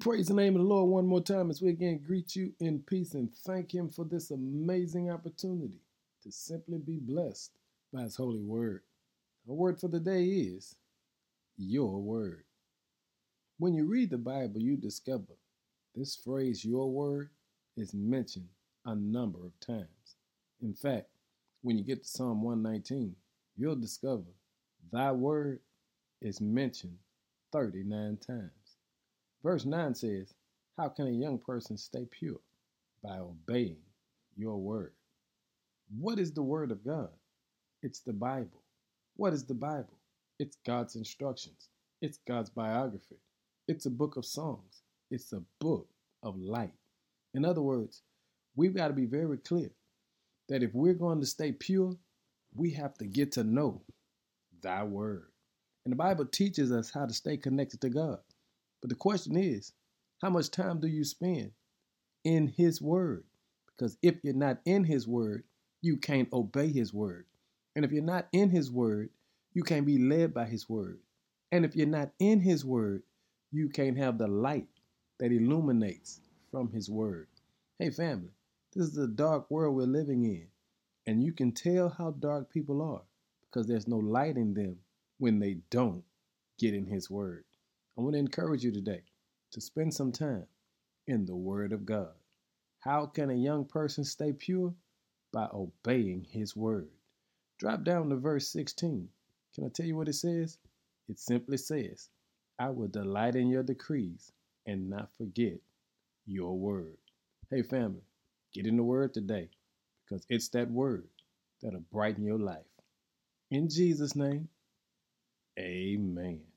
Praise the name of the Lord one more time as we again greet you in peace and thank Him for this amazing opportunity to simply be blessed by His holy word. Our word for the day is your word. When you read the Bible, you discover this phrase, your word, is mentioned a number of times. In fact, when you get to Psalm 119, you'll discover thy word is mentioned 39 times. Verse 9 says, How can a young person stay pure? By obeying your word. What is the word of God? It's the Bible. What is the Bible? It's God's instructions, it's God's biography, it's a book of songs, it's a book of light. In other words, we've got to be very clear that if we're going to stay pure, we have to get to know thy word. And the Bible teaches us how to stay connected to God. But the question is, how much time do you spend in His Word? Because if you're not in His Word, you can't obey His Word. And if you're not in His Word, you can't be led by His Word. And if you're not in His Word, you can't have the light that illuminates from His Word. Hey, family, this is the dark world we're living in. And you can tell how dark people are because there's no light in them when they don't get in His Word. I want to encourage you today to spend some time in the Word of God. How can a young person stay pure? By obeying His Word. Drop down to verse 16. Can I tell you what it says? It simply says, I will delight in your decrees and not forget your word. Hey, family, get in the word today because it's that word that'll brighten your life. In Jesus' name, amen.